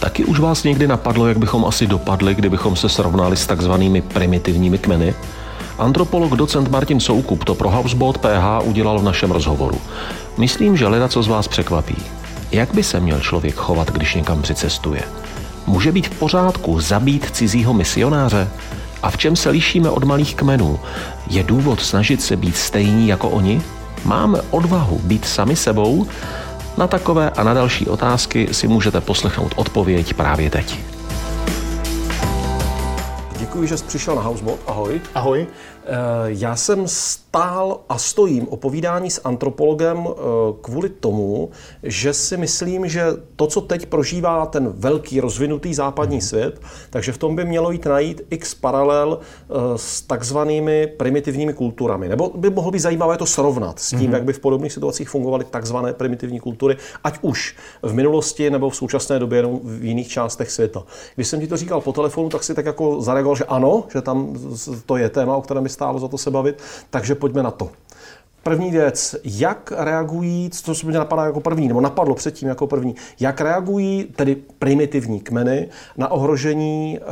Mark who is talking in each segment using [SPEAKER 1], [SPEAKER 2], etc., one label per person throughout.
[SPEAKER 1] Taky už vás někdy napadlo, jak bychom asi dopadli, kdybychom se srovnali s takzvanými primitivními kmeny? Antropolog docent Martin Soukup to pro Houseboat PH udělal v našem rozhovoru. Myslím, že leda co z vás překvapí. Jak by se měl člověk chovat, když někam přicestuje? Může být v pořádku zabít cizího misionáře? A v čem se lišíme od malých kmenů? Je důvod snažit se být stejní jako oni? Máme odvahu být sami sebou? Na takové a na další otázky si můžete poslechnout odpověď právě teď. Děkuji, že jsi přišel na Housebot. Ahoj.
[SPEAKER 2] Ahoj.
[SPEAKER 1] Eh, já jsem stál a stojím o povídání s antropologem eh, kvůli tomu, že si myslím, že to, co teď prožívá ten velký rozvinutý západní hmm. svět, takže v tom by mělo jít najít x paralel eh, s takzvanými primitivními kulturami. Nebo by mohlo být zajímavé to srovnat s tím, hmm. jak by v podobných situacích fungovaly takzvané primitivní kultury, ať už v minulosti nebo v současné době nebo v jiných částech světa. Když jsem ti to říkal po telefonu, tak si tak jako zareagoval, že ano, že tam to je téma, o kterém stálo za to se bavit, takže pojďme na to. První věc, jak reagují, co se mě napadá jako první, nebo napadlo předtím jako první, jak reagují tedy primitivní kmeny na ohrožení, eh,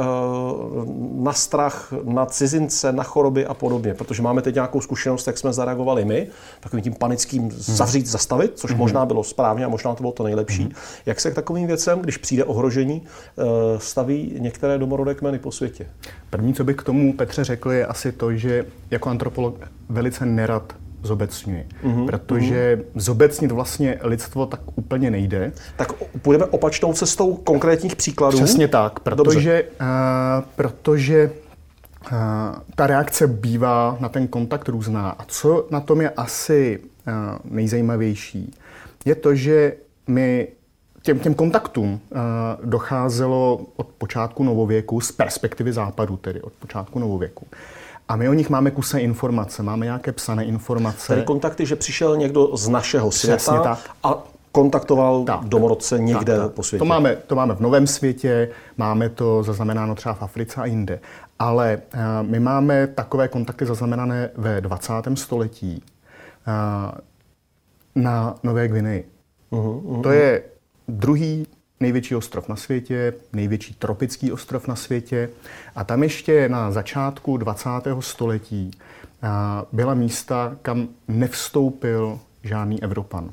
[SPEAKER 1] na strach, na cizince, na choroby a podobně, protože máme teď nějakou zkušenost, jak jsme zareagovali my, takovým tím panickým zavřít, zastavit, což mm-hmm. možná bylo správně a možná to bylo to nejlepší. Mm-hmm. Jak se k takovým věcem, když přijde ohrožení, eh, staví některé domorodé kmeny po světě?
[SPEAKER 2] První, co bych k tomu Petře řekl, je asi to, že jako antropolog velice nerad zobecňuji. Mm-hmm. Protože mm-hmm. zobecnit vlastně lidstvo tak úplně nejde.
[SPEAKER 1] Tak půjdeme opačnou cestou konkrétních příkladů.
[SPEAKER 2] Přesně tak, protože, uh, protože uh, ta reakce bývá na ten kontakt různá. A co na tom je asi uh, nejzajímavější, je to, že my těm, těm kontaktům uh, docházelo od počátku novověku, z perspektivy západu tedy, od počátku novověku. A my o nich máme kuse informace, máme nějaké psané informace.
[SPEAKER 1] Tedy kontakty, že přišel někdo z našeho světa tak. a kontaktoval tak, domorodce někde tak, tak. po světě.
[SPEAKER 2] To máme, to máme v Novém světě, máme to zaznamenáno třeba v Africe a jinde. Ale uh, my máme takové kontakty zaznamenané ve 20. století uh, na Nové Gvineji. Uh-huh, uh-huh. To je druhý největší ostrov na světě, největší tropický ostrov na světě. A tam ještě na začátku 20. století byla místa, kam nevstoupil žádný Evropan.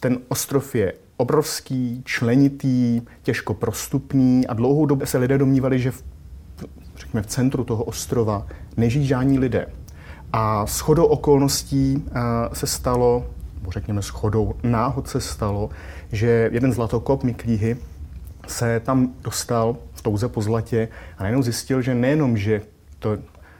[SPEAKER 2] Ten ostrov je obrovský, členitý, těžko prostupný a dlouhou dobu se lidé domnívali, že v, řekněme, v centru toho ostrova nežijí žádní lidé. A shodou okolností se stalo, řekněme shodou náhod se stalo, že jeden zlatokop Miklíhy se tam dostal v touze po zlatě a najednou zjistil, že nejenom, že to,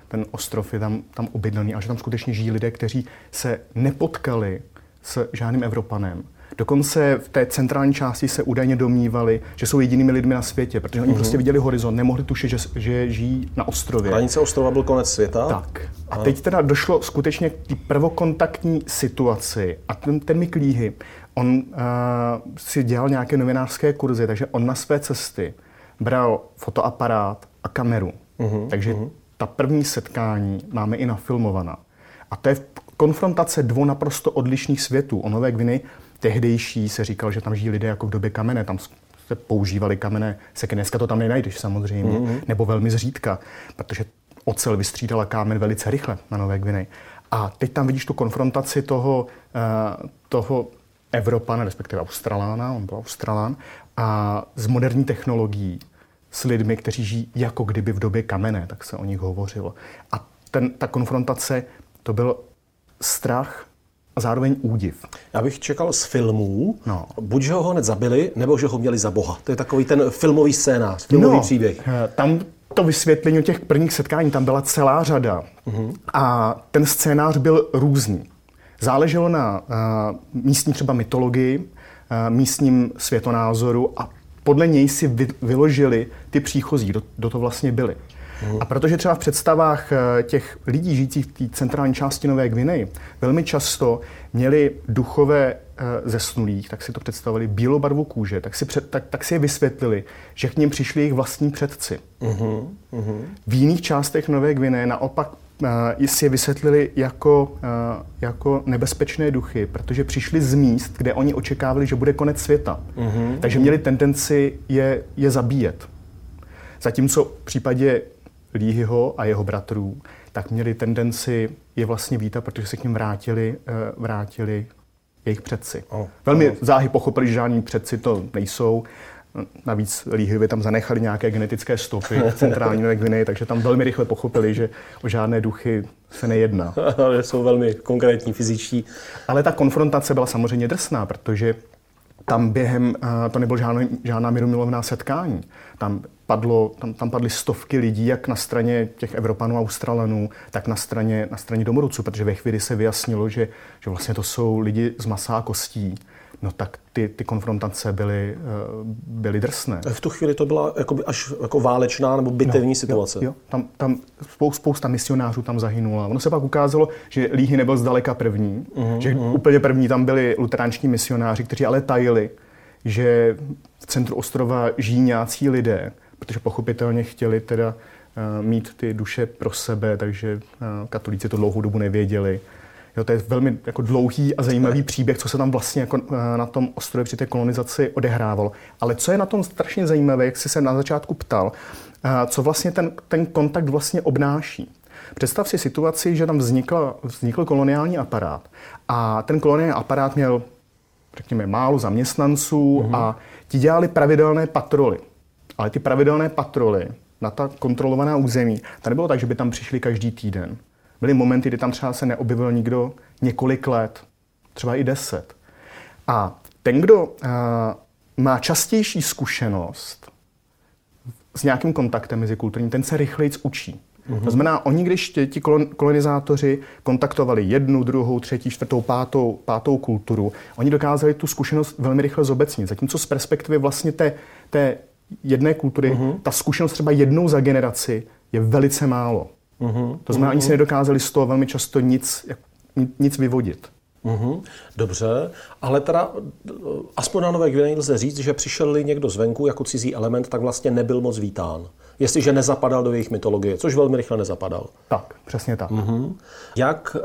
[SPEAKER 2] ten ostrov je tam, tam obydlený, ale že tam skutečně žijí lidé, kteří se nepotkali s žádným Evropanem. Dokonce v té centrální části se údajně domnívali, že jsou jedinými lidmi na světě, protože oni mm-hmm. prostě viděli horizont, nemohli tušit, že, že žijí na ostrově.
[SPEAKER 1] Hranice ostrova byl konec světa.
[SPEAKER 2] Tak. A teď teda došlo skutečně k té prvokontaktní situaci a ten, ten Miklíhy, on uh, si dělal nějaké novinářské kurzy, takže on na své cesty bral fotoaparát a kameru. Uh-huh, takže uh-huh. ta první setkání máme i nafilmovaná. A to je konfrontace dvou naprosto odlišných světů. O Nové Gviny tehdejší se říkal, že tam žijí lidé jako v době kamene, tam se používali kamenné seky. Dneska to tam nenajdeš samozřejmě, uh-huh. nebo velmi zřídka, protože ocel vystřídala kámen velice rychle na Nové Gviny. A teď tam vidíš tu konfrontaci toho, uh, toho Evropan, respektive Australána, on byl Australán, a z moderní technologií s lidmi, kteří žijí jako kdyby v době kamenné, tak se o nich hovořilo. A ten, ta konfrontace, to byl strach a zároveň údiv.
[SPEAKER 1] Já bych čekal z filmů, no. buď že ho hned zabili, nebo že ho měli za boha. To je takový ten filmový scénář, filmový no, příběh.
[SPEAKER 2] Eh, tam to vysvětlení o těch prvních setkání, tam byla celá řada. Uh-huh. A ten scénář byl různý. Záleželo na uh, místní třeba mytologii, uh, místním světonázoru a podle něj si vy, vyložili ty příchozí, kdo, kdo to vlastně byli. Mm. A protože třeba v představách uh, těch lidí žijících v té centrální části Nové Gvineji velmi často měli duchové zesnulých, tak si to představili bílou barvu kůže, tak si, před, tak, tak si je vysvětlili, že k ním přišli jejich vlastní předci. Mm-hmm. V jiných částech Nové Gvineje naopak si je vysvětlili jako, jako nebezpečné duchy, protože přišli z míst, kde oni očekávali, že bude konec světa. Mm-hmm. Takže měli tendenci je, je zabíjet. Zatímco v případě Líhyho a jeho bratrů, tak měli tendenci je vlastně vítat, protože se k ním vrátili, vrátili jejich předci. Oh, Velmi oh. záhy pochopili, že žádní předci to nejsou. Navíc Líhyvy tam zanechali nějaké genetické stopy v centrální Gvineji, takže tam velmi rychle pochopili, že o žádné duchy se nejedná.
[SPEAKER 1] Ale jsou velmi konkrétní, fyzičtí.
[SPEAKER 2] Ale ta konfrontace byla samozřejmě drsná, protože tam během, to nebylo žádná, žádná mírumilovná setkání. Tam, padlo, tam, tam padly stovky lidí, jak na straně těch Evropanů a Australanů, tak na straně, na straně domorodců, protože ve chvíli se vyjasnilo, že, že vlastně to jsou lidi z masa a kostí, no tak ty, ty konfrontace byly, eh, byly drsné.
[SPEAKER 1] V tu chvíli to byla jakoby až jako válečná nebo bitevní no, situace.
[SPEAKER 2] Jo, jo. Tam, tam spousta misionářů tam zahynula. Ono se pak ukázalo, že Líhy nebyl zdaleka první, uh-huh, že uh-huh. úplně první tam byli luteránští misionáři, kteří ale tajili, že v centru ostrova žijí nějací lidé, protože pochopitelně chtěli teda uh, mít ty duše pro sebe, takže uh, katolíci to dlouhou dobu nevěděli. Jo, to je velmi jako dlouhý a zajímavý příběh, co se tam vlastně jako eh, na tom ostrově při té kolonizaci odehrávalo. Ale co je na tom strašně zajímavé, jak jsi se na začátku ptal, eh, co vlastně ten, ten kontakt vlastně obnáší. Představ si situaci, že tam vznikl, vznikl koloniální aparát a ten koloniální aparát měl, řekněme, málo zaměstnanců mm-hmm. a ti dělali pravidelné patroly. Ale ty pravidelné patroly na ta kontrolovaná území, to nebylo tak, že by tam přišli každý týden. Byly momenty, kdy tam třeba se neobjevil nikdo několik let, třeba i deset. A ten, kdo uh, má častější zkušenost s nějakým kontaktem mezi kulturním, ten se rychleji učí. Mm-hmm. To znamená, oni, když tě, ti kolonizátoři kontaktovali jednu, druhou, třetí, čtvrtou, pátou, pátou kulturu, oni dokázali tu zkušenost velmi rychle zobecnit. Zatímco z perspektivy vlastně té, té jedné kultury, mm-hmm. ta zkušenost třeba jednou za generaci je velice málo. Uh-huh, to znamená, uh-huh. oni si nedokázali z toho velmi často nic, nic vyvodit.
[SPEAKER 1] Uh-huh. Dobře, ale teda aspoň na Nové Gvineji lze říct, že přišel někdo zvenku jako cizí element, tak vlastně nebyl moc vítán. Jestliže nezapadal do jejich mytologie, což velmi rychle nezapadal.
[SPEAKER 2] Tak, přesně tak. Uh-huh.
[SPEAKER 1] Jak uh,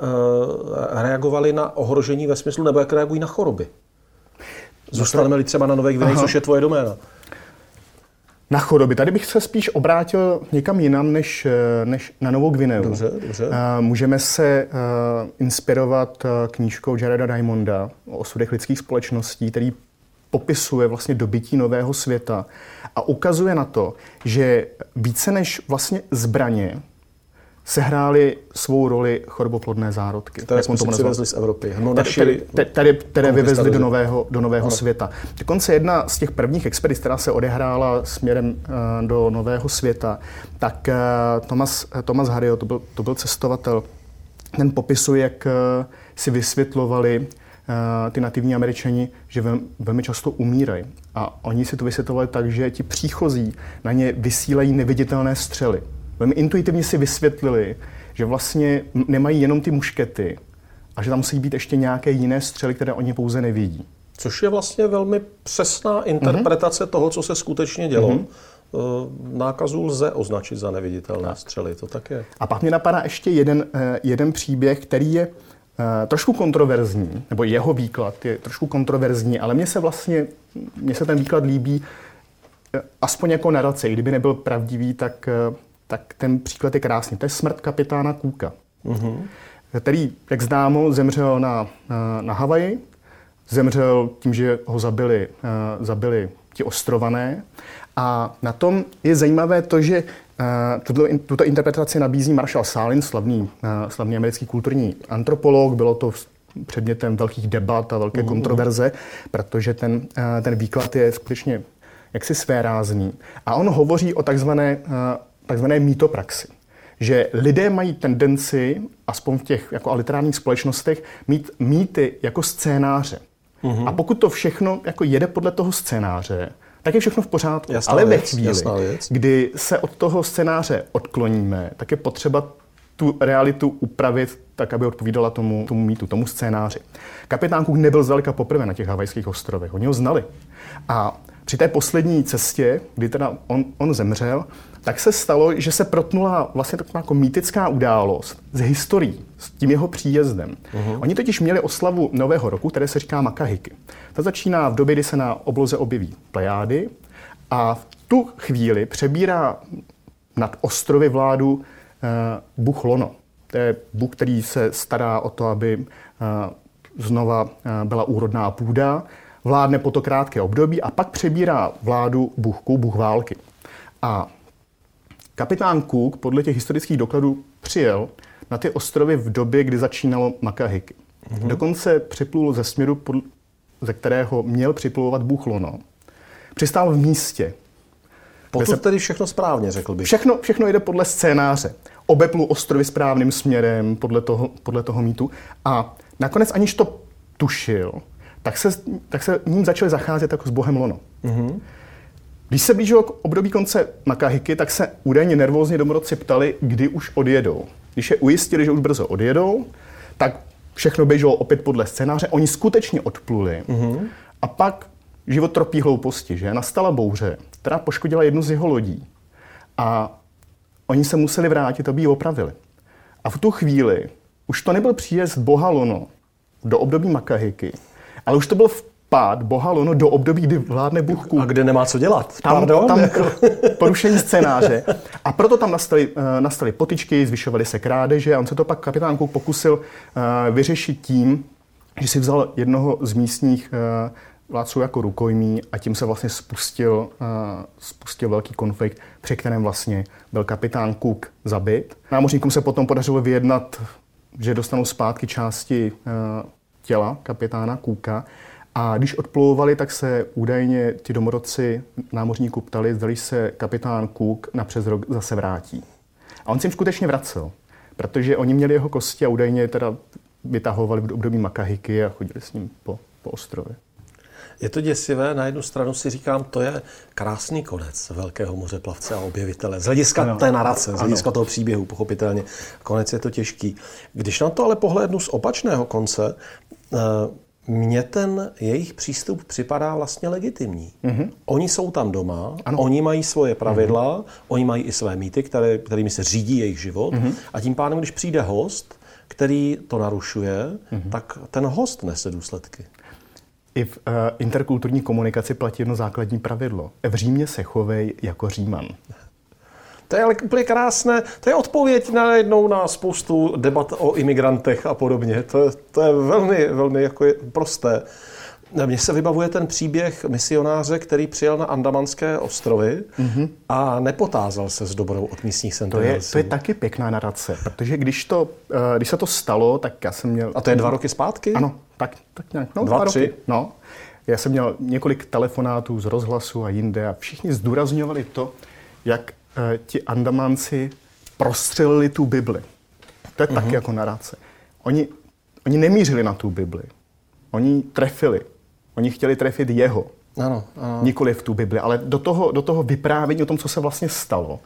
[SPEAKER 1] reagovali na ohrožení ve smyslu, nebo jak reagují na choroby? Zůstaneme-li třeba na Nové Gvineji, což je tvoje doména
[SPEAKER 2] na choroby. Tady bych se spíš obrátil někam jinam než, eh, než na Novou Gvineu.
[SPEAKER 1] Dobře, dobře.
[SPEAKER 2] Eh, můžeme se uh, inspirovat knížkou Jareda Diamonda o osudech lidských společností, který popisuje vlastně dobytí nového světa a ukazuje na to, že více než vlastně zbraně sehrály svou roli choroboplodné zárodky.
[SPEAKER 1] Které jsme si přivezli z Evropy.
[SPEAKER 2] No, tady, tady, které vyvezli do nového, do nového světa. Dokonce jedna z těch prvních expedic, která se odehrála směrem uh, do nového světa, tak uh, Thomas, uh, Thomas Harrio, to byl, to byl cestovatel, ten popisuje, jak uh, si vysvětlovali ty nativní američani, že vel, velmi často umírají. A oni si to vysvětlovali tak, že ti příchozí na ně vysílají neviditelné střely velmi intuitivně si vysvětlili, že vlastně nemají jenom ty muškety a že tam musí být ještě nějaké jiné střely, které oni pouze nevidí.
[SPEAKER 1] Což je vlastně velmi přesná interpretace mm-hmm. toho, co se skutečně dělo. Mm-hmm. Nákazu lze označit za neviditelné střely, to tak je.
[SPEAKER 2] A pak mě napadá ještě jeden, eh, jeden příběh, který je eh, trošku kontroverzní, nebo jeho výklad je trošku kontroverzní, ale mně se vlastně, mně se ten výklad líbí aspoň jako narace. Kdyby nebyl pravdivý, tak tak ten příklad je krásný. To je smrt kapitána Kůka, uh-huh. který, jak známo, zemřel na, na, na Havaji. Zemřel tím, že ho zabili, uh, zabili ti ostrované. A na tom je zajímavé to, že uh, tuto, tuto interpretaci nabízí Marshall Salin, slavný, uh, slavný americký kulturní antropolog. Bylo to předmětem velkých debat a velké uh-huh. kontroverze, protože ten, uh, ten výklad je skutečně jaksi svérázný. A on hovoří o takzvané takzvané mýtopraxi. Že lidé mají tendenci, aspoň v těch jako literárních společnostech, mít mýty jako scénáře. Mm-hmm. A pokud to všechno jako jede podle toho scénáře, tak je všechno v pořádku.
[SPEAKER 1] Jasná
[SPEAKER 2] Ale
[SPEAKER 1] věc,
[SPEAKER 2] ve chvíli,
[SPEAKER 1] věc.
[SPEAKER 2] kdy se od toho scénáře odkloníme, tak je potřeba tu realitu upravit tak, aby odpovídala tomu, tomu mýtu, tomu scénáři. Kapitán Cook nebyl zdaleka poprvé na těch havajských ostrovech. Oni ho znali. A při té poslední cestě, kdy teda on, on zemřel, tak se stalo, že se protnula vlastně taková jako mýtická událost z historií, s tím jeho příjezdem. Uh-huh. Oni totiž měli oslavu Nového roku, které se říká Makahiky. Ta začíná v době, kdy se na obloze objeví plejády a v tu chvíli přebírá nad ostrovy vládu uh, Bůh Lono. To je Bůh, který se stará o to, aby uh, znova uh, byla úrodná půda, vládne po to krátké období a pak přebírá vládu Bůh Bůh války. A Kapitán Cook podle těch historických dokladů přijel na ty ostrovy v době, kdy začínalo Makahiky. Mm-hmm. Dokonce připlul ze směru, ze kterého měl připlovat Bůh Lono. Přistál v místě.
[SPEAKER 1] Pokud se... tedy všechno správně, řekl bych.
[SPEAKER 2] Všechno, všechno jde podle scénáře. Obeplu ostrovy správným směrem podle toho, podle toho mýtu. A nakonec, aniž to tušil, tak se, tak se ním začali zacházet jako s Bohem Lono. Mm-hmm. Když se blížilo k období konce Makahiky, tak se údajně nervózně domorodci ptali, kdy už odjedou. Když je ujistili, že už brzo odjedou, tak všechno běželo opět podle scénáře. Oni skutečně odpluli. Mm-hmm. A pak život tropí hlouposti, že? Nastala bouře, která poškodila jednu z jeho lodí. A oni se museli vrátit, aby ji opravili. A v tu chvíli už to nebyl příjezd Boha Lono do období Makahiky, ale už to byl pád boha Lono do období, kdy vládne Bůh
[SPEAKER 1] A kde nemá co dělat.
[SPEAKER 2] Tam, Pardon, tam jako... porušení scénáře. A proto tam nastaly, uh, nastaly potičky, zvyšovaly se krádeže a on se to pak kapitán Cook pokusil uh, vyřešit tím, že si vzal jednoho z místních uh, vládců jako rukojmí a tím se vlastně spustil, spustil velký konflikt, při kterém vlastně byl kapitán Cook zabit. Námořníkům se potom podařilo vyjednat, že dostanou zpátky části těla kapitána Cooka a když odplouvali, tak se údajně ti domorodci námořníků ptali, zda se kapitán Cook na přes rok zase vrátí. A on se jim skutečně vracel, protože oni měli jeho kosti a údajně teda vytahovali v období Makahiky a chodili s ním po, po ostrově.
[SPEAKER 1] Je to děsivé, na jednu stranu si říkám, to je krásný konec velkého mořeplavce a objevitele. Z hlediska ano. té narace, z hlediska ano. toho příběhu, pochopitelně. Konec je to těžký. Když na to ale pohlédnu z opačného konce, eh, mně ten jejich přístup připadá vlastně legitimní. Mm-hmm. Oni jsou tam doma, ano. oni mají svoje pravidla, mm-hmm. oni mají i své mýty, které, kterými se řídí jejich život mm-hmm. a tím pádem, když přijde host, který to narušuje, mm-hmm. tak ten host nese důsledky.
[SPEAKER 2] I v uh, interkulturní komunikaci platí jedno základní pravidlo. V Římě se chovej jako Říman.
[SPEAKER 1] To je ale úplně krásné. To je odpověď na jednou na spoustu debat o imigrantech a podobně. To, to je velmi, velmi jako je prosté. Mně se vybavuje ten příběh misionáře, který přijel na Andamanské ostrovy mm-hmm. a nepotázal se s dobrou od místních
[SPEAKER 2] to je, to je taky pěkná narace, protože když, to, eh, když se to stalo, tak já jsem měl...
[SPEAKER 1] A to je dva roky zpátky?
[SPEAKER 2] Ano, tak, tak nějak. No,
[SPEAKER 1] dva, dva tři? Roky.
[SPEAKER 2] No. Já jsem měl několik telefonátů z rozhlasu a jinde a všichni zdůrazňovali to, jak ti Andamanci prostřelili tu Bibli. To je taky mhm. jako narace. Oni, oni nemířili na tu Bibli. Oni trefili. Oni chtěli trefit jeho. Ano, ano. Nikoli v tu Bibli, ale do toho, do toho vyprávění o tom, co se vlastně stalo,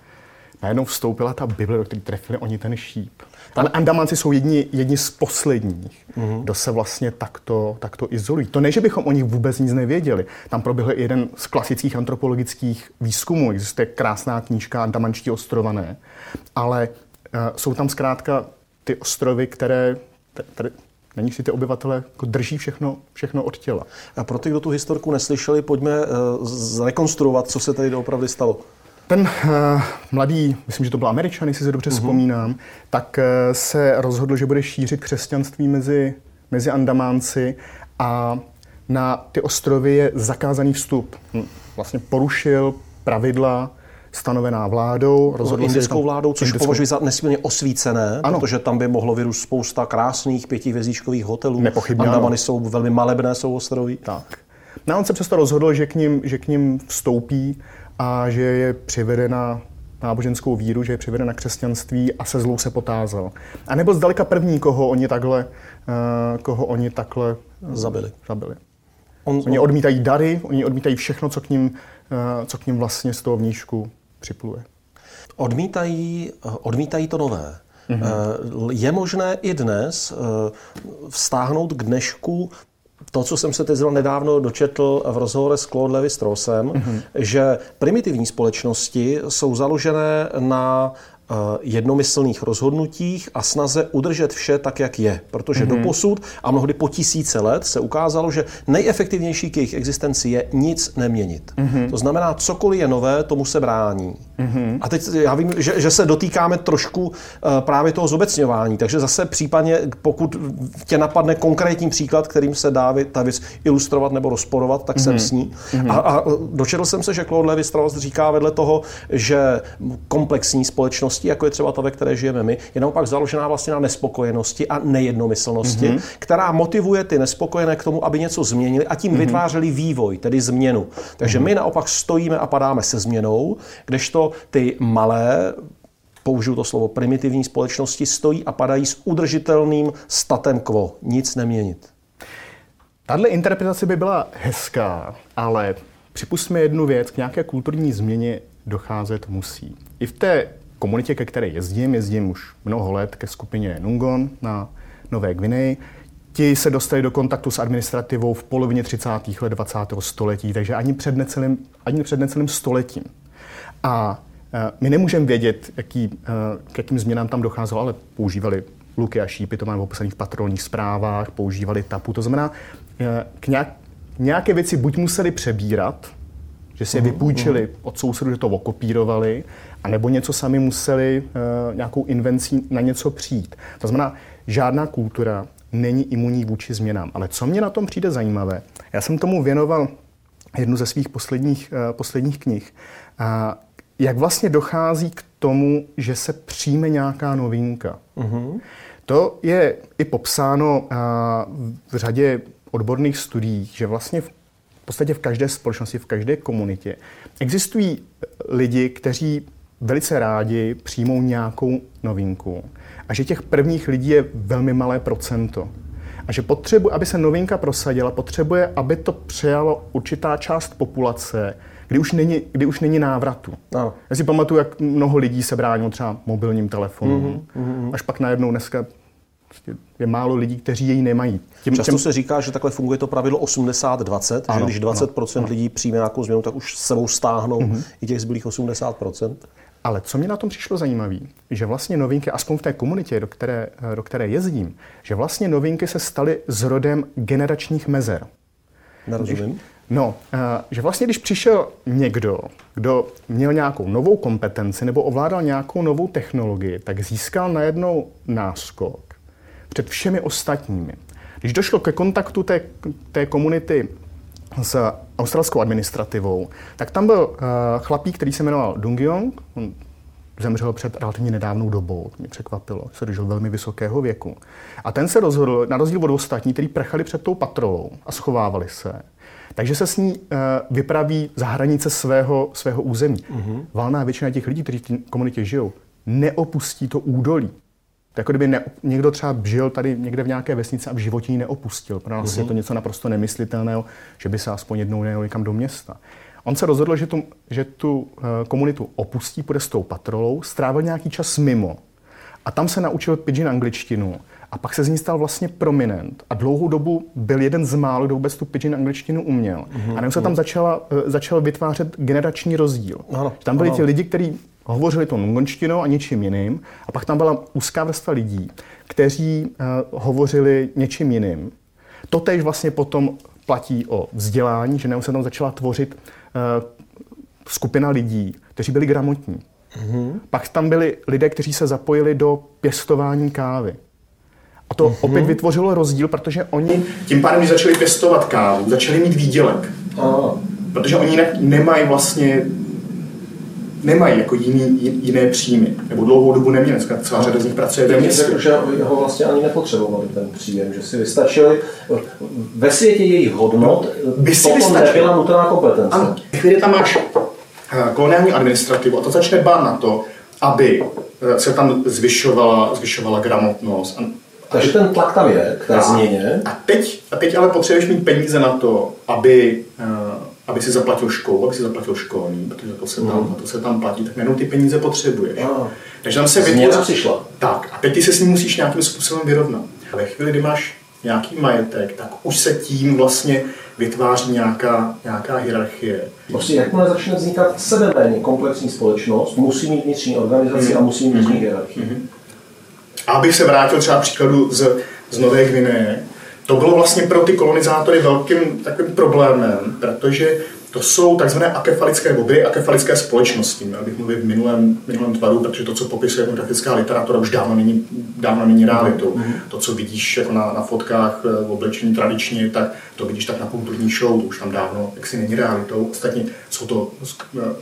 [SPEAKER 2] najednou vstoupila ta Bible, do které trefili oni ten šíp. Tam Andamanci jsou jedni, jedni z posledních, mm-hmm. kdo se vlastně takto, takto izolují. To ne, že bychom o nich vůbec nic nevěděli. Tam proběhl jeden z klasických antropologických výzkumů. Existuje krásná knížka Andamančtí ostrované. Ale uh, jsou tam zkrátka ty ostrovy, které tady, na nich si ty obyvatele jako drží všechno, všechno od těla.
[SPEAKER 1] A pro ty, kdo tu historku neslyšeli, pojďme uh, zrekonstruovat, co se tady doopravdy stalo.
[SPEAKER 2] Ten uh, mladý, myslím, že to byl Američan, jestli se dobře uh-huh. vzpomínám, tak uh, se rozhodl, že bude šířit křesťanství mezi, mezi Andamánci a na ty ostrovy je zakázaný vstup. Hm, vlastně porušil pravidla stanovená vládou.
[SPEAKER 1] Rozhodl indickou tam, vládou, což indickou... považuji za nesmírně osvícené, ano. protože tam by mohlo vyrůst spousta krásných pětivězíčkových hotelů.
[SPEAKER 2] Nepochybně
[SPEAKER 1] Andamany jsou velmi malebné jsou ostrovy.
[SPEAKER 2] Tak. No on se přesto rozhodl, že k ním, že k ním vstoupí a že je přivedena náboženskou víru, že je přivedena křesťanství a se zlou se potázal. A nebo zdaleka první, koho oni takhle, uh, koho oni takhle
[SPEAKER 1] zabili.
[SPEAKER 2] zabili. On, oni odmítají dary, oni odmítají všechno, co k ním, uh, co k ním vlastně z toho vnížku připluje.
[SPEAKER 1] Odmítají, odmítají to nové. Mm-hmm. Je možné i dnes vztáhnout k dnešku to, co jsem se teď nedávno dočetl v rozhovoru s Claude Levi Straussem, mm-hmm. že primitivní společnosti jsou založené na Eh, jednomyslných rozhodnutích a snaze udržet vše tak, jak je. Protože mm-hmm. do posud a mnohdy po tisíce let se ukázalo, že nejefektivnější k jejich existenci je nic neměnit. Mm-hmm. To znamená, cokoliv je nové, tomu se brání. Mm-hmm. A teď já vím, že, že se dotýkáme trošku uh, právě toho zobecňování, takže zase případně, pokud tě napadne konkrétní příklad, kterým se dá ta věc ilustrovat nebo rozporovat, tak mm-hmm. jsem s ní. Mm-hmm. A, a dočetl jsem se, že Claude Levi-Strauss říká vedle toho, že komplexní společnost společností, jako je třeba ta, ve které žijeme my, je naopak založená vlastně na nespokojenosti a nejednomyslnosti, mm-hmm. která motivuje ty nespokojené k tomu, aby něco změnili a tím mm-hmm. vytvářeli vývoj, tedy změnu. Takže mm-hmm. my naopak stojíme a padáme se změnou, kdežto ty malé použiju to slovo primitivní společnosti, stojí a padají s udržitelným statem quo. Nic neměnit.
[SPEAKER 2] Tahle interpretace by byla hezká, ale připustme jednu věc, k nějaké kulturní změně docházet musí. I v té komunitě, ke které jezdím, jezdím už mnoho let ke skupině Nungon na Nové Gvineji. Ti se dostali do kontaktu s administrativou v polovině 30. let 20. století, takže ani před necelým, ani před necelým stoletím. A e, my nemůžeme vědět, jaký, e, k jakým změnám tam docházelo, ale používali luky a šípy, to máme popsané v patrolních zprávách, používali tapu. To znamená, e, k nějak, nějaké věci buď museli přebírat, že si je mhm, vypůjčili mhm. od sousedů, že to okopírovali, a nebo něco sami museli nějakou invencí na něco přijít. To znamená, žádná kultura není imunní vůči změnám. Ale co mě na tom přijde zajímavé, já jsem tomu věnoval jednu ze svých posledních, posledních knih, uh, jak vlastně dochází k tomu, že se přijme nějaká novinka. Uh-huh. To je i popsáno uh, v řadě odborných studií, že vlastně v v podstatě v každé společnosti, v každé komunitě existují lidi, kteří velice rádi přijmou nějakou novinku a že těch prvních lidí je velmi malé procento. A že potřebuje, aby se novinka prosadila, potřebuje, aby to přijalo určitá část populace, kdy už není, kdy už není návratu. No. Já si pamatuju, jak mnoho lidí se bránilo třeba mobilním telefonům, mm-hmm. až pak najednou dneska prostě je málo lidí, kteří jej nemají.
[SPEAKER 1] Tím, Často těm... se říká, že takhle funguje to pravidlo 80-20, ano, že když 20% ano, lidí přijme nějakou změnu, tak už s sebou stáhnou mm-hmm. i těch zbylých 80%.
[SPEAKER 2] Ale co mě na tom přišlo zajímavé, že vlastně novinky, aspoň v té komunitě, do které, do které jezdím, že vlastně novinky se staly zrodem generačních mezer.
[SPEAKER 1] Nerozumím.
[SPEAKER 2] No, eh, že vlastně když přišel někdo, kdo měl nějakou novou kompetenci nebo ovládal nějakou novou technologii, tak získal najednou náskok před všemi ostatními. Když došlo ke kontaktu té, té komunity s australskou administrativou, tak tam byl uh, chlapík, který se jmenoval Dungyong. On zemřel před relativně nedávnou dobou, to mě překvapilo, se dožil velmi vysokého věku. A ten se rozhodl, na rozdíl od ostatní, kteří prchali před tou patrolou a schovávali se, takže se s ní uh, vypraví za hranice svého, svého území. Uh-huh. Valná většina těch lidí, kteří v té komunitě žijou, neopustí to údolí. To jako kdyby ne, někdo třeba žil tady někde v nějaké vesnici a v životě ji neopustil. Pro nás uh-huh. je to něco naprosto nemyslitelného, že by se aspoň jednou nejel někam do města. On se rozhodl, že tu, že tu uh, komunitu opustí, půjde s tou patrolou, strávil nějaký čas mimo a tam se naučil pidgin angličtinu a pak se z ní stal vlastně prominent a dlouhou dobu byl jeden z málo, kdo vůbec tu pidgin angličtinu uměl. Uh-huh. A najednou se tam začala, uh, začal vytvářet generační rozdíl. Ano, tam byli ano. ti lidi, kteří hovořili to nungonštinou a něčím jiným. A pak tam byla úzká vrstva lidí, kteří uh, hovořili něčím jiným. To tež vlastně potom platí o vzdělání, že se tam začala tvořit skupina lidí, kteří byli gramotní. Mm-hmm. Pak tam byli lidé, kteří se zapojili do pěstování kávy. A to mm-hmm. opět vytvořilo rozdíl, protože oni tím pádem, když začali pěstovat kávu, začali mít výdělek. Oh. Protože oni nemají vlastně nemají jako jiný, jiné příjmy, nebo dlouhou dobu neměli. Dneska celá řada z nich pracuje ve městě.
[SPEAKER 1] že ho vlastně ani nepotřebovali ten příjem, že si vystačili. Ve světě jejich hodnot by si potom nebyla nutná kompetence.
[SPEAKER 2] Ano, chvíli tam máš eh, koloniální administrativu a to začne bát na to, aby eh, se tam zvyšovala, zvyšovala gramotnost.
[SPEAKER 1] Takže ten tlak tam je k té změně.
[SPEAKER 2] A teď, a teď ale potřebuješ mít peníze na to, aby uh, aby si zaplatil školu, aby si zaplatil školní, protože to se tam, mm. to se tam platí, tak jenom ty peníze potřebuješ.
[SPEAKER 1] Takže tam se vytvoří... přišla.
[SPEAKER 2] Tak, a teď ty se s ním musíš nějakým způsobem vyrovnat. A ve chvíli, kdy máš nějaký majetek, tak už se tím vlastně vytváří nějaká, nějaká hierarchie.
[SPEAKER 1] Prostě jakmile začne vznikat sebeméně komplexní společnost, musí mít vnitřní organizaci mm. a musí mít vnitřní hierarchii. Mm.
[SPEAKER 2] A abych se vrátil třeba příkladu z, z Nové Gvineje, to bylo vlastně pro ty kolonizátory velkým takovým problémem, protože to jsou takzvané akefalické oby, akefalické společnosti. Měl bych mluvit v minulém, minulém tvaru, protože to, co popisuje etnografická literatura, už dávno není, dávno není realitou. Mm-hmm. To, co vidíš jako na, na fotkách v oblečení tradičně, tak to vidíš tak na kulturní show, to už tam dávno jaksi není realitou. Ostatně jsou to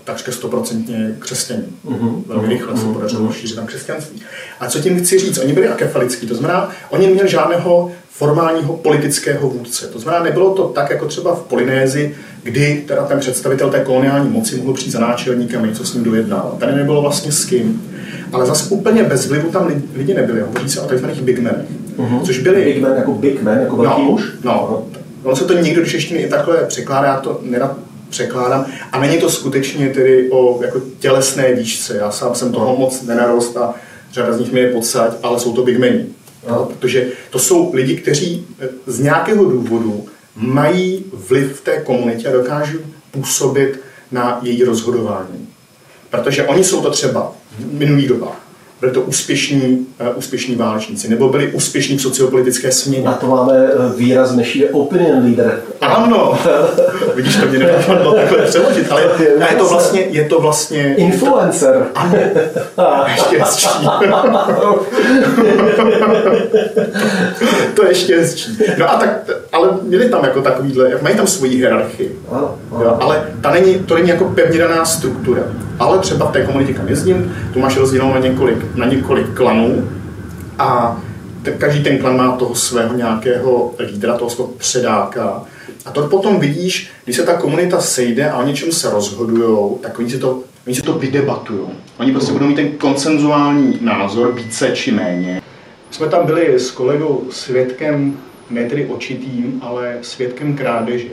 [SPEAKER 2] takřka stoprocentně křesťaní. Mm-hmm. Velmi rychle se mhm. podařilo šířit tam křesťanství. A co tím chci říct? Oni byli akefalický, to znamená, oni neměli žádného formálního politického vůdce. To znamená, nebylo to tak, jako třeba v Polynézi, kdy teda ten představitel té koloniální moci mohl přijít za náčelníkem a něco s ním dojednal. Tady nebylo vlastně s kým. Ale zase úplně bez vlivu tam lidi nebyli. Hovoří se o tzv. big menech. Uh-huh. Což byli...
[SPEAKER 1] Big man jako big man, jako velký
[SPEAKER 2] no,
[SPEAKER 1] muž?
[SPEAKER 2] No, ono se to někdo do češtiny i takhle překládá, já to nerad překládám. A není to skutečně tedy o jako tělesné výšce. Já sám jsem toho moc nenarost a řada z nich mi je podsaď, ale jsou to big meni. No, protože to jsou lidi, kteří eh, z nějakého důvodu mají vliv v té komunitě a dokážou působit na její rozhodování. Protože oni jsou to třeba v minulých dobách byli to úspěšní, uh, úspěšní válečníci, nebo byli úspěšní v sociopolitické směně.
[SPEAKER 1] Na to máme eh, výraz dnešní opinion leader.
[SPEAKER 2] Ano, vidíš, to mě nenapadlo takhle přeložit, ale je to vlastně, je to vlastně...
[SPEAKER 1] Influencer.
[SPEAKER 2] Ano, ještě hezčí. to ještě hezčí. No a tak, ale měli tam jako takovýhle, mají tam svoji hierarchii. Ano, ano. Jo, ale ta není, to není jako pevně daná struktura. Ale třeba v té komunitě, kam jezdím, tu máš rozdělenou na několik, na několik klanů a každý ten klan má toho svého nějakého lídra, toho svého předáka. A to potom vidíš, když se ta komunita sejde a o něčem se rozhodují, tak oni si to, oni si to vydebatují. Oni prostě budou mít ten konsenzuální názor, více či méně. Jsme tam byli s kolegou svědkem, ne tedy očitým, ale svědkem krádeže,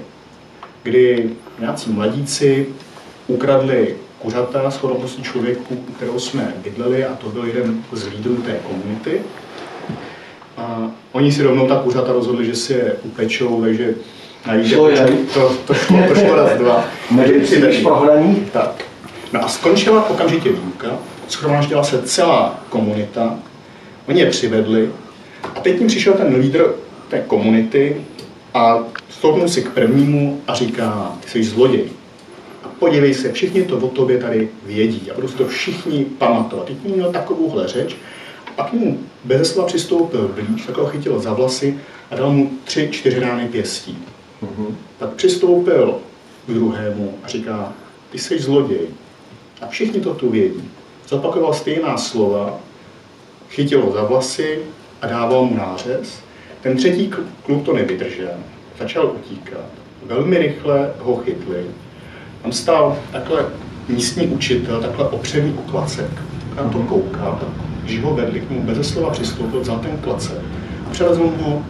[SPEAKER 2] kdy nějací mladíci ukradli kuřata, shodou člověku, kterou jsme bydleli, a to byl jeden z lídrů té komunity. A oni si rovnou ta kuřata rozhodli, že si je upečou, takže najít to, to, to, šlo, to šlo raz, dva.
[SPEAKER 1] Než prohraní?
[SPEAKER 2] Tak. No a skončila okamžitě výuka, schromáždila se celá komunita, oni je přivedli a teď jim přišel ten lídr té komunity a stoupnul si k prvnímu a říká, ty jsi zloděj podívej se, všichni to o tobě tady vědí a budou to všichni pamatovat. Teď měl takovouhle řeč, a pak mu bez slova přistoupil blíž, tak ho chytil za vlasy a dal mu tři, čtyři rány pěstí. Mm-hmm. Tak přistoupil k druhému a říká, ty jsi zloděj. A všichni to tu vědí. Zopakoval stejná slova, chytil ho za vlasy a dával mu nářez. Ten třetí kluk to nevydržel, začal utíkat. Velmi rychle ho chytli tam stál takhle místní učitel, takhle opřený o klacek. Na to mhm. koukal, když ho vedli k mu bez slova přistoupil, vzal ten klacek a přelezl ho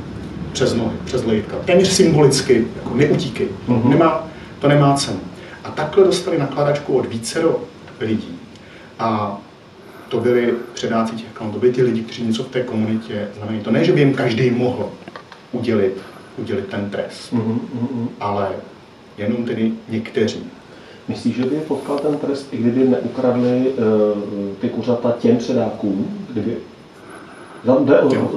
[SPEAKER 2] přes nohy, přes lejtka. Téměř symbolicky, jako neutíkej. Mm-hmm. Nemá, to nemá cenu. A takhle dostali nakladačku od vícero lidí. A to byli předáci těch klanů, to byli ty lidi, kteří něco v té komunitě znamenají. To ne, že by jim každý mohl udělit, udělit ten trest, mm-hmm. ale jenom tedy někteří.
[SPEAKER 1] Myslíš, že by je potkal ten trest, i kdyby neukradli uh, ty kuřata těm předákům? Kdyby...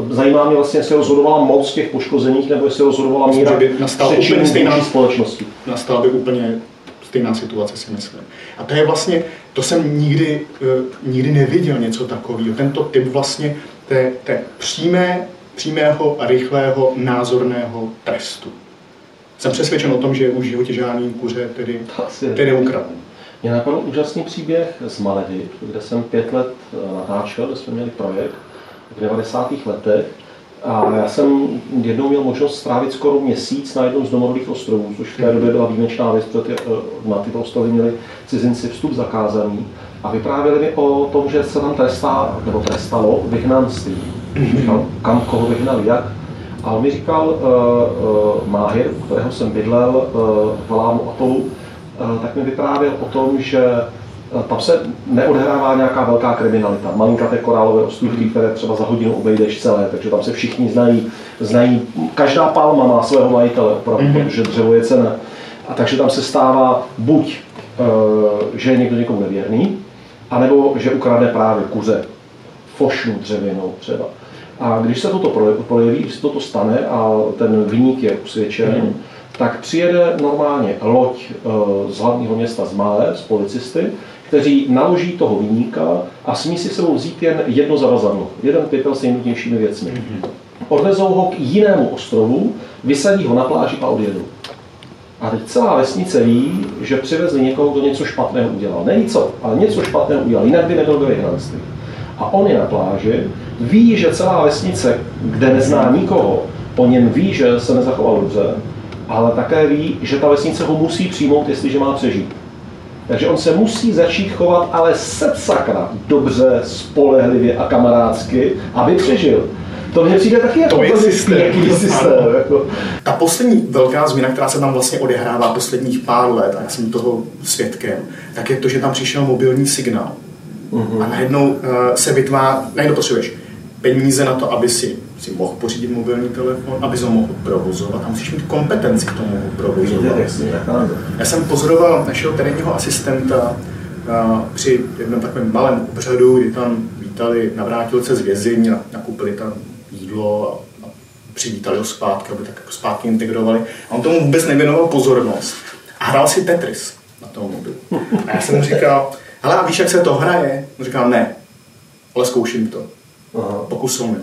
[SPEAKER 1] Zajímá mě vlastně, jestli rozhodovala moc těch poškozených, nebo jestli rozhodovala míra
[SPEAKER 2] by nastala úplně stejná společnosti. Nastala by úplně stejná situace, si myslím. A to je vlastně, to jsem nikdy, uh, nikdy neviděl něco takového. Tento typ vlastně té, té přímé, přímého a rychlého názorného trestu jsem přesvědčen o tom, že už v životě žádný kuře tedy, tedy ukradne.
[SPEAKER 1] Mě napadl úžasný příběh z Maledy, kde jsem pět let eh, natáčel, kde jsme měli projekt v 90. letech. A já jsem jednou měl možnost strávit skoro měsíc na jednom z domorodých ostrovů, což v té době byla výjimečná věc, protože eh, na tyto ostrovy měli cizinci vstup zakázaný. A vyprávěli mi o tom, že se tam trestá, nebo trestalo vyhnanství. Říkal, kam koho vyhnali, jak a on mi říkal, uh, uh, Máhir, u kterého jsem bydlel uh, v Lámu Atolu, uh, tak mi vyprávěl o tom, že tam se neodehrává nějaká velká kriminalita. Malinkaté korálové ostrovky, které třeba za hodinu obejdeš celé, takže tam se všichni znají, znají každá palma má svého majitele, opravdu, mm-hmm. protože dřevo je cené. A takže tam se stává buď, že je někdo někomu nevěrný, anebo že ukradne právě kuře, fošnu dřevěnou třeba. A když se toto projeví, když se toto stane a ten vyník je usvědčen, mm. tak přijede normálně loď eh, z hlavního města z Malé, z policisty, kteří naloží toho vyníka a smí si sebou vzít jen jedno zavazadlo, jeden pytel s nejnutnějšími věcmi. Mm. Odvezou ho k jinému ostrovu, vysadí ho na pláži a odjedou. A teď celá vesnice ví, že přivezli někoho, kdo něco špatného udělal. Ne co, ale něco špatného udělal, jinak by nebyl do vyhnanství. A on je na pláži, ví, že celá vesnice, kde nezná nikoho, o něm ví, že se nezachoval dobře, ale také ví, že ta vesnice ho musí přijmout, jestliže má přežít. Takže on se musí začít chovat ale sakra dobře, spolehlivě a kamarádsky, aby přežil. To mně přijde taky jako
[SPEAKER 2] to je systém.
[SPEAKER 1] systém jako.
[SPEAKER 2] Ta poslední velká změna, která se tam vlastně odehrává posledních pár let, a já jsem toho svědkem, tak je to, že tam přišel mobilní signál. Uh-huh. A najednou uh, se vytváří, najednou potřebuješ peníze na to, aby si, si mohl pořídit mobilní telefon, aby ho mohl provozovat. A musíš mít kompetenci k tomu provozovat. Já jsem pozoroval našeho terénního asistenta uh, při jednom takovém malém obřadu, kdy tam vítali navrátilce z vězení a nakoupili tam jídlo a, a přivítali ho zpátky, aby tak jako zpátky integrovali. A on tomu vůbec nevěnoval pozornost. A hrál si Tetris na tom mobilu. A já jsem mu říkal, ale a víš, jak se to hraje? On říkal, ne, ale zkouším to. Aha. Pokusil mi.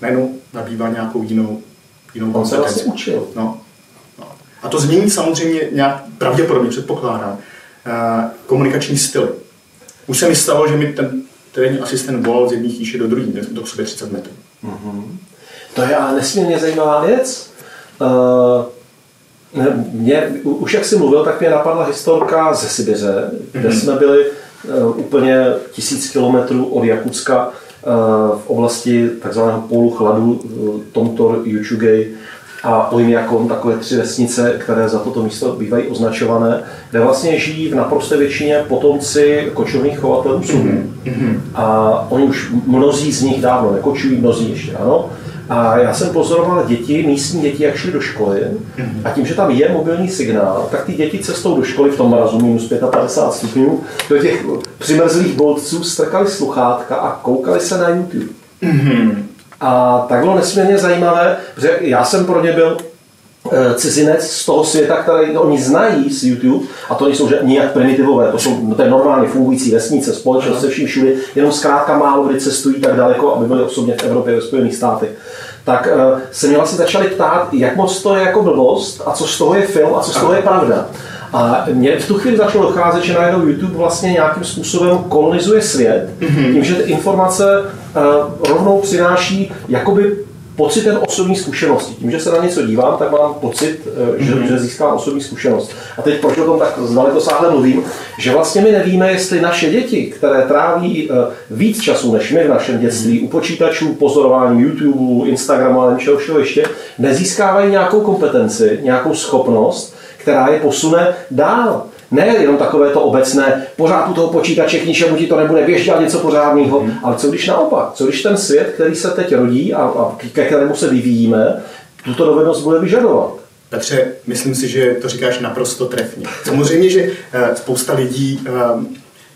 [SPEAKER 2] Najednou nabývá nějakou jinou, jinou
[SPEAKER 1] On se vlastně učil.
[SPEAKER 2] No. no. A to změní samozřejmě nějak, pravděpodobně předpokládám, uh, komunikační styly. Už se mi stalo, že mi ten terénní asistent volal z jedné chýše do druhé, jsme to k sobě 30 metrů. Mm-hmm.
[SPEAKER 1] To je ale nesmírně zajímavá věc. Uh, mě, už jak jsi mluvil, tak mě napadla historka ze Sibiře, kde mm-hmm. jsme byli uh, úplně tisíc kilometrů od Jakutska uh, v oblasti takzvaného pólu chladu uh, Tomtor, Juchugej a Ojmiakon, takové tři vesnice, které za toto místo bývají označované, kde vlastně žijí v naprosté většině potomci kočovných chovatelů Mm-hmm. A oni už mnozí z nich dávno nekočují, mnozí ještě ano. A já jsem pozoroval děti, místní děti, jak šli do školy. A tím, že tam je mobilní signál, tak ty děti cestou do školy v tom mrazu minus 55 stupňů do těch přimrzlých bolců strkali sluchátka a koukali se na YouTube. Mm-hmm. A tak bylo nesmírně zajímavé, protože já jsem pro ně byl cizinec z toho světa, který oni znají z YouTube, a to nejsou že nijak primitivové, to jsou to je normálně fungující vesnice, společnost se vším všude, jenom zkrátka málo kdy cestují tak daleko, aby byli osobně v Evropě, ve Spojených státech. Tak uh, se mě vlastně začali ptát, jak moc to je jako blbost a co z toho je film a co z toho je pravda. A mě v tu chvíli začalo docházet, že najednou YouTube vlastně nějakým způsobem kolonizuje svět, mm-hmm. tím, že ty informace uh, rovnou přináší jakoby pocit ten osobní zkušenosti. Tím, že se na něco dívám, tak mám pocit, eh, že, mm-hmm. že získám osobní zkušenost. A teď proč o tom tak sáhle mluvím, že vlastně my nevíme, jestli naše děti, které tráví uh, víc času než my v našem dětství u počítačů, pozorování YouTube, Instagramu a nevím čeho ještě, nezískávají nějakou kompetenci, nějakou schopnost, která je posune dál. Ne jenom takové to obecné, pořád u toho počítače k ničemu ti to nebude, běž dělat něco pořádného, hmm. ale co když naopak, co když ten svět, který se teď rodí a, a ke kterému se vyvíjíme, tuto dovednost bude vyžadovat.
[SPEAKER 2] Petře, myslím si, že to říkáš naprosto trefně. Samozřejmě, že eh, spousta lidí eh,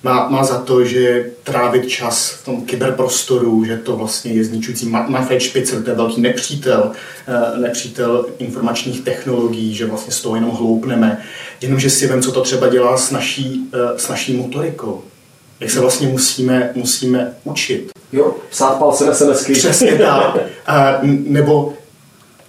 [SPEAKER 2] má, má za to, že trávit čas v tom kyberprostoru, že to vlastně je zničující Manfred Spitzer, to je velký nepřítel, eh, nepřítel informačních technologií, že vlastně z toho jenom hloupneme. Jenomže si vím, co to třeba dělá s naší, eh, s naší motorikou. Jak se vlastně musíme, musíme učit.
[SPEAKER 1] Jo, psát palcem SMSky.
[SPEAKER 2] Přesně tak. Nebo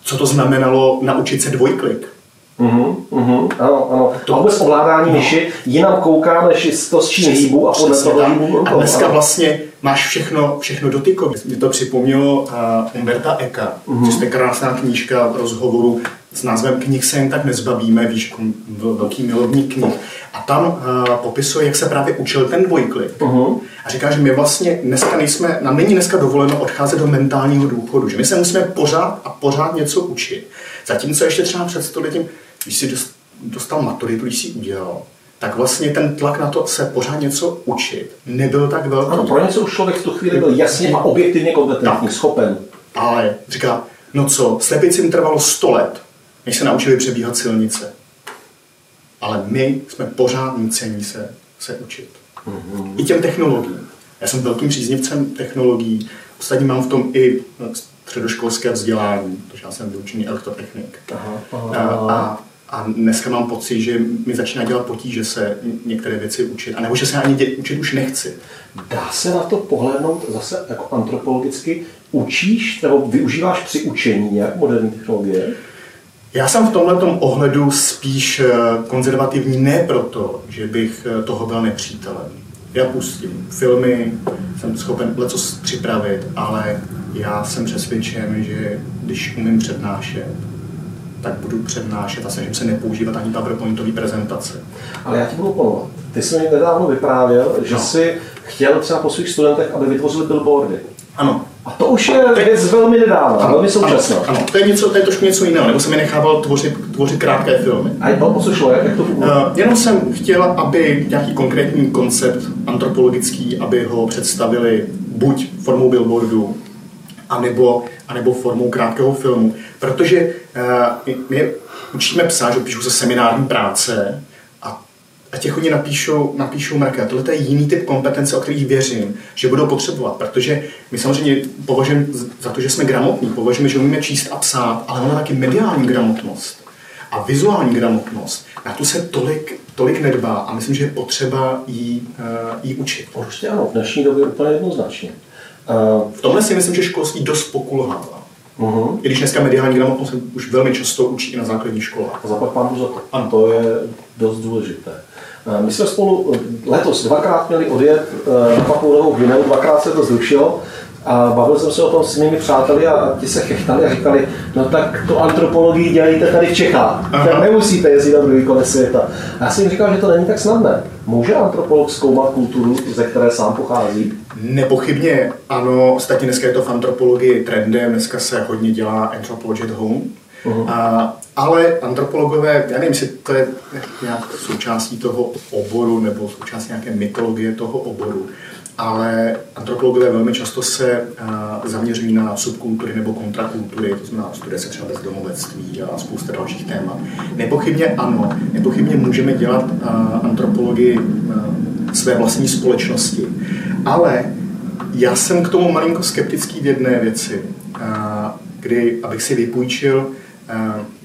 [SPEAKER 2] co to znamenalo naučit se dvojklik
[SPEAKER 1] Uh-huh, ano, ano. To vůbec ovládání no. myši, jinam koukám, než to s čím hýbu a podle toho hýbu
[SPEAKER 2] A dneska ano. vlastně máš všechno, všechno dotykové. Mě to připomnělo uh, Umberta Eka, uh-huh. což je krásná knížka rozhovoru s názvem Knih se jen tak nezbavíme, víš, velký milovník knih. A tam uh, popisuje, jak se právě učil ten dvojklik. Uh-huh. A říká, že my vlastně dneska nejsme, nám není dneska dovoleno odcházet do mentálního důchodu, že my se musíme pořád a pořád něco učit. Zatímco ještě třeba před stoletím když jsi dostal maturitu, když jsi udělal, tak vlastně ten tlak na to se pořád něco učit nebyl tak velký.
[SPEAKER 1] Ano, pro něco už člověk v tu chvíli byl jasně a objektivně kompetentní, schopen.
[SPEAKER 2] Ale říká, no co, slepicím trvalo 100 let, než se naučili přebíhat silnice. Ale my jsme pořád nucení se, se učit. Mm-hmm. I těm technologiím. Já jsem velkým příznivcem technologií. Ostatně mám v tom i středoškolské vzdělání, protože já jsem vyučený elektrotechnik. Aha, aha. A, a, a dneska mám pocit, že mi začíná dělat potíže se některé věci učit, a nebo že se ani dě, učit už nechci.
[SPEAKER 1] Dá se na to pohlednout zase jako antropologicky? Učíš nebo využíváš při učení nějak moderní technologie?
[SPEAKER 2] Já jsem v tomhle ohledu spíš eh, konzervativní ne proto, že bych eh, toho byl nepřítelem. Já pustím filmy, jsem schopen něco připravit, ale já jsem přesvědčen, že když umím přednášet, tak budu přednášet a snažím se nepoužívat ani PowerPointové prezentace.
[SPEAKER 1] Ale já ti budu oponovat. Ty jsi mi nedávno vyprávěl, že no. jsi chtěl třeba po svých studentech, aby vytvořili billboardy.
[SPEAKER 2] Ano.
[SPEAKER 1] A to už je věc velmi nedávná, velmi současná.
[SPEAKER 2] Ano, ano, to je, něco, to je trošku něco jiného, nebo jsem mi nechával tvořit, tvořit krátké filmy.
[SPEAKER 1] A to, o co šlo, jak, to? Uh,
[SPEAKER 2] jenom jsem chtěl, aby nějaký konkrétní koncept antropologický, aby ho představili buď formou billboardu, anebo, anebo formou krátkého filmu. Protože uh, my učíme psát, že píšu se seminární práce, a těch oni napíšou, napíšou mraky. A tohle je jiný typ kompetence, o kterých věřím, že budou potřebovat, protože my samozřejmě považujeme za to, že jsme gramotní, považujeme, že umíme číst a psát, ale ona taky mediální gramotnost a vizuální gramotnost, na tu se tolik, tolik nedbá a myslím, že je potřeba jí, uh, jí učit.
[SPEAKER 1] Určitě ano, v dnešní době úplně jednoznačně.
[SPEAKER 2] Uh, v tomhle si myslím, že školství dost pokulhává. Uh-huh. I když dneska mediální gramotnost už velmi často učí i na základní školách.
[SPEAKER 1] A zapad pánu za to. Ano. To je dost důležité. Eh, my jsme spolu eh, letos dvakrát měli odjet eh, na Papounovou Gvineu, dvakrát se to zrušilo a bavil jsem se o tom s mými přáteli a ti se chechtali a říkali, no tak to antropologii dělejte tady v Čechách, tak nemusíte jezdit na druhý konec světa. A já jsem jim říkal, že to není tak snadné. Může antropolog zkoumat kulturu, ze které sám pochází?
[SPEAKER 2] Nepochybně ano, ostatně dneska je to v antropologii trendem, dneska se hodně dělá anthropology at home, Uh-huh. A, ale antropologové, já nevím, jestli to je nějak součástí toho oboru nebo součástí nějaké mytologie toho oboru, ale antropologové velmi často se uh, zaměřují na subkultury nebo kontrakultury, to znamená, studuje se třeba bezdomovectví a spousta dalších témat. Nepochybně ano, nepochybně můžeme dělat uh, antropologii uh, své vlastní společnosti, ale já jsem k tomu malinko skeptický v jedné věci, kdy, abych si vypůjčil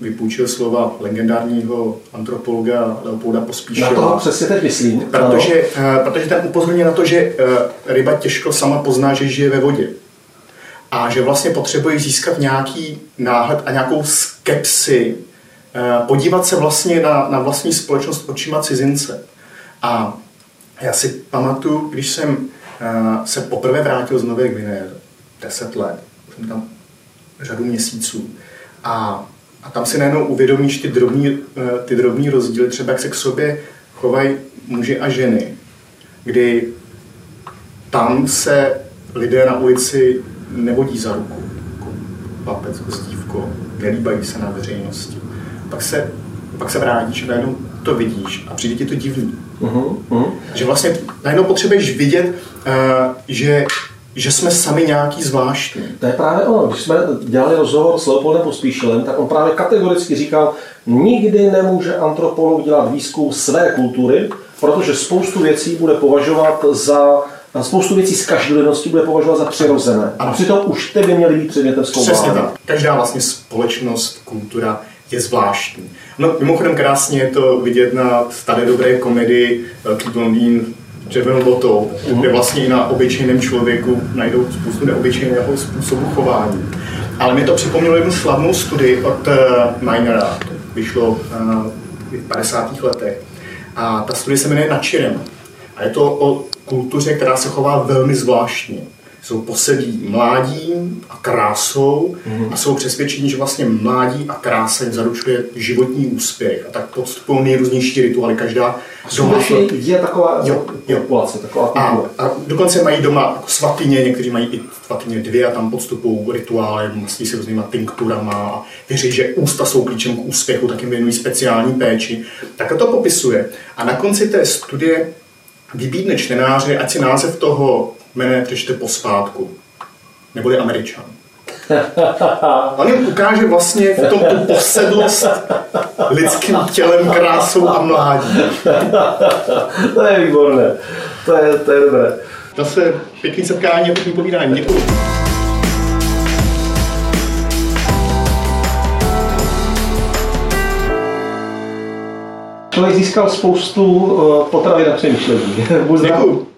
[SPEAKER 2] vypůjčil slova legendárního antropologa Leopolda Pospíšila.
[SPEAKER 1] Na toho přesně teď myslím.
[SPEAKER 2] Protože, no. protože ten upozorňuje na to, že e, ryba těžko sama pozná, že žije ve vodě. A že vlastně potřebuje získat nějaký náhled a nějakou skepsi, e, podívat se vlastně na, na vlastní společnost očima cizince. A já si pamatuju, když jsem se poprvé vrátil z Nové Gvineje, deset let, jsem tam řadu měsíců, a a tam si najednou uvědomíš ty drobní, eh, ty drobní rozdíly, třeba jak se k sobě chovají muži a ženy, kdy tam se lidé na ulici nevodí za ruku, jako papec, jako nelíbají se na veřejnosti. Pak se, pak se vrátíš a najednou to vidíš a přijde ti to divný. Uh-huh, uh-huh. Že vlastně najednou potřebuješ vidět, uh, že že jsme sami nějaký zvláštní.
[SPEAKER 1] To je právě ono. Když jsme dělali rozhovor s Leopoldem Pospíšilem, tak on právě kategoricky říkal, nikdy nemůže antropolog dělat výzkum své kultury, protože spoustu věcí bude považovat za spoustu věcí z každodennosti bude považovat za přirozené. A přitom už ty by měly být předmětem zkoumání. Přesně tak.
[SPEAKER 2] Každá vlastně společnost, kultura je zvláštní. No, mimochodem krásně je to vidět na staré dobré komedii Velký blondýn červenou botou, uh-huh. kde vlastně i na obyčejném člověku najdou spoustu neobyčejného způsobu chování. Ale mi to připomnělo jednu slavnou studii od uh, Minera, to vyšlo uh, v 50. letech. A ta studie se jmenuje Načirem. A je to o kultuře, která se chová velmi zvláštně. Jsou posedlí mládím a krásou a jsou přesvědčení, že vlastně mládí a krása jim zaručuje životní úspěch. A tak podstupují nejrůznější rituály. Každá
[SPEAKER 1] Skutečně je taková
[SPEAKER 2] Jo, jo.
[SPEAKER 1] populace, taková
[SPEAKER 2] a, a dokonce mají doma jako svatyně, někteří mají i svatyně dvě a tam podstupují rituály, mastí se různýma tinkturama a věří, že ústa jsou klíčem k úspěchu, tak jim věnují speciální péči. Tak to popisuje. A na konci té studie vybídne čtenáře, ať si název toho jméne přečte pospátku, neboli Američan. On jim ukáže vlastně v tom tu posedlost lidským tělem, krásou a mládí.
[SPEAKER 1] to je výborné. To je, to je dobré.
[SPEAKER 2] Zase pěkný setkání a pěkný povídání. Děkuji.
[SPEAKER 1] Člověk získal spoustu eh, potravy na přemýšlení.
[SPEAKER 2] Děkuji.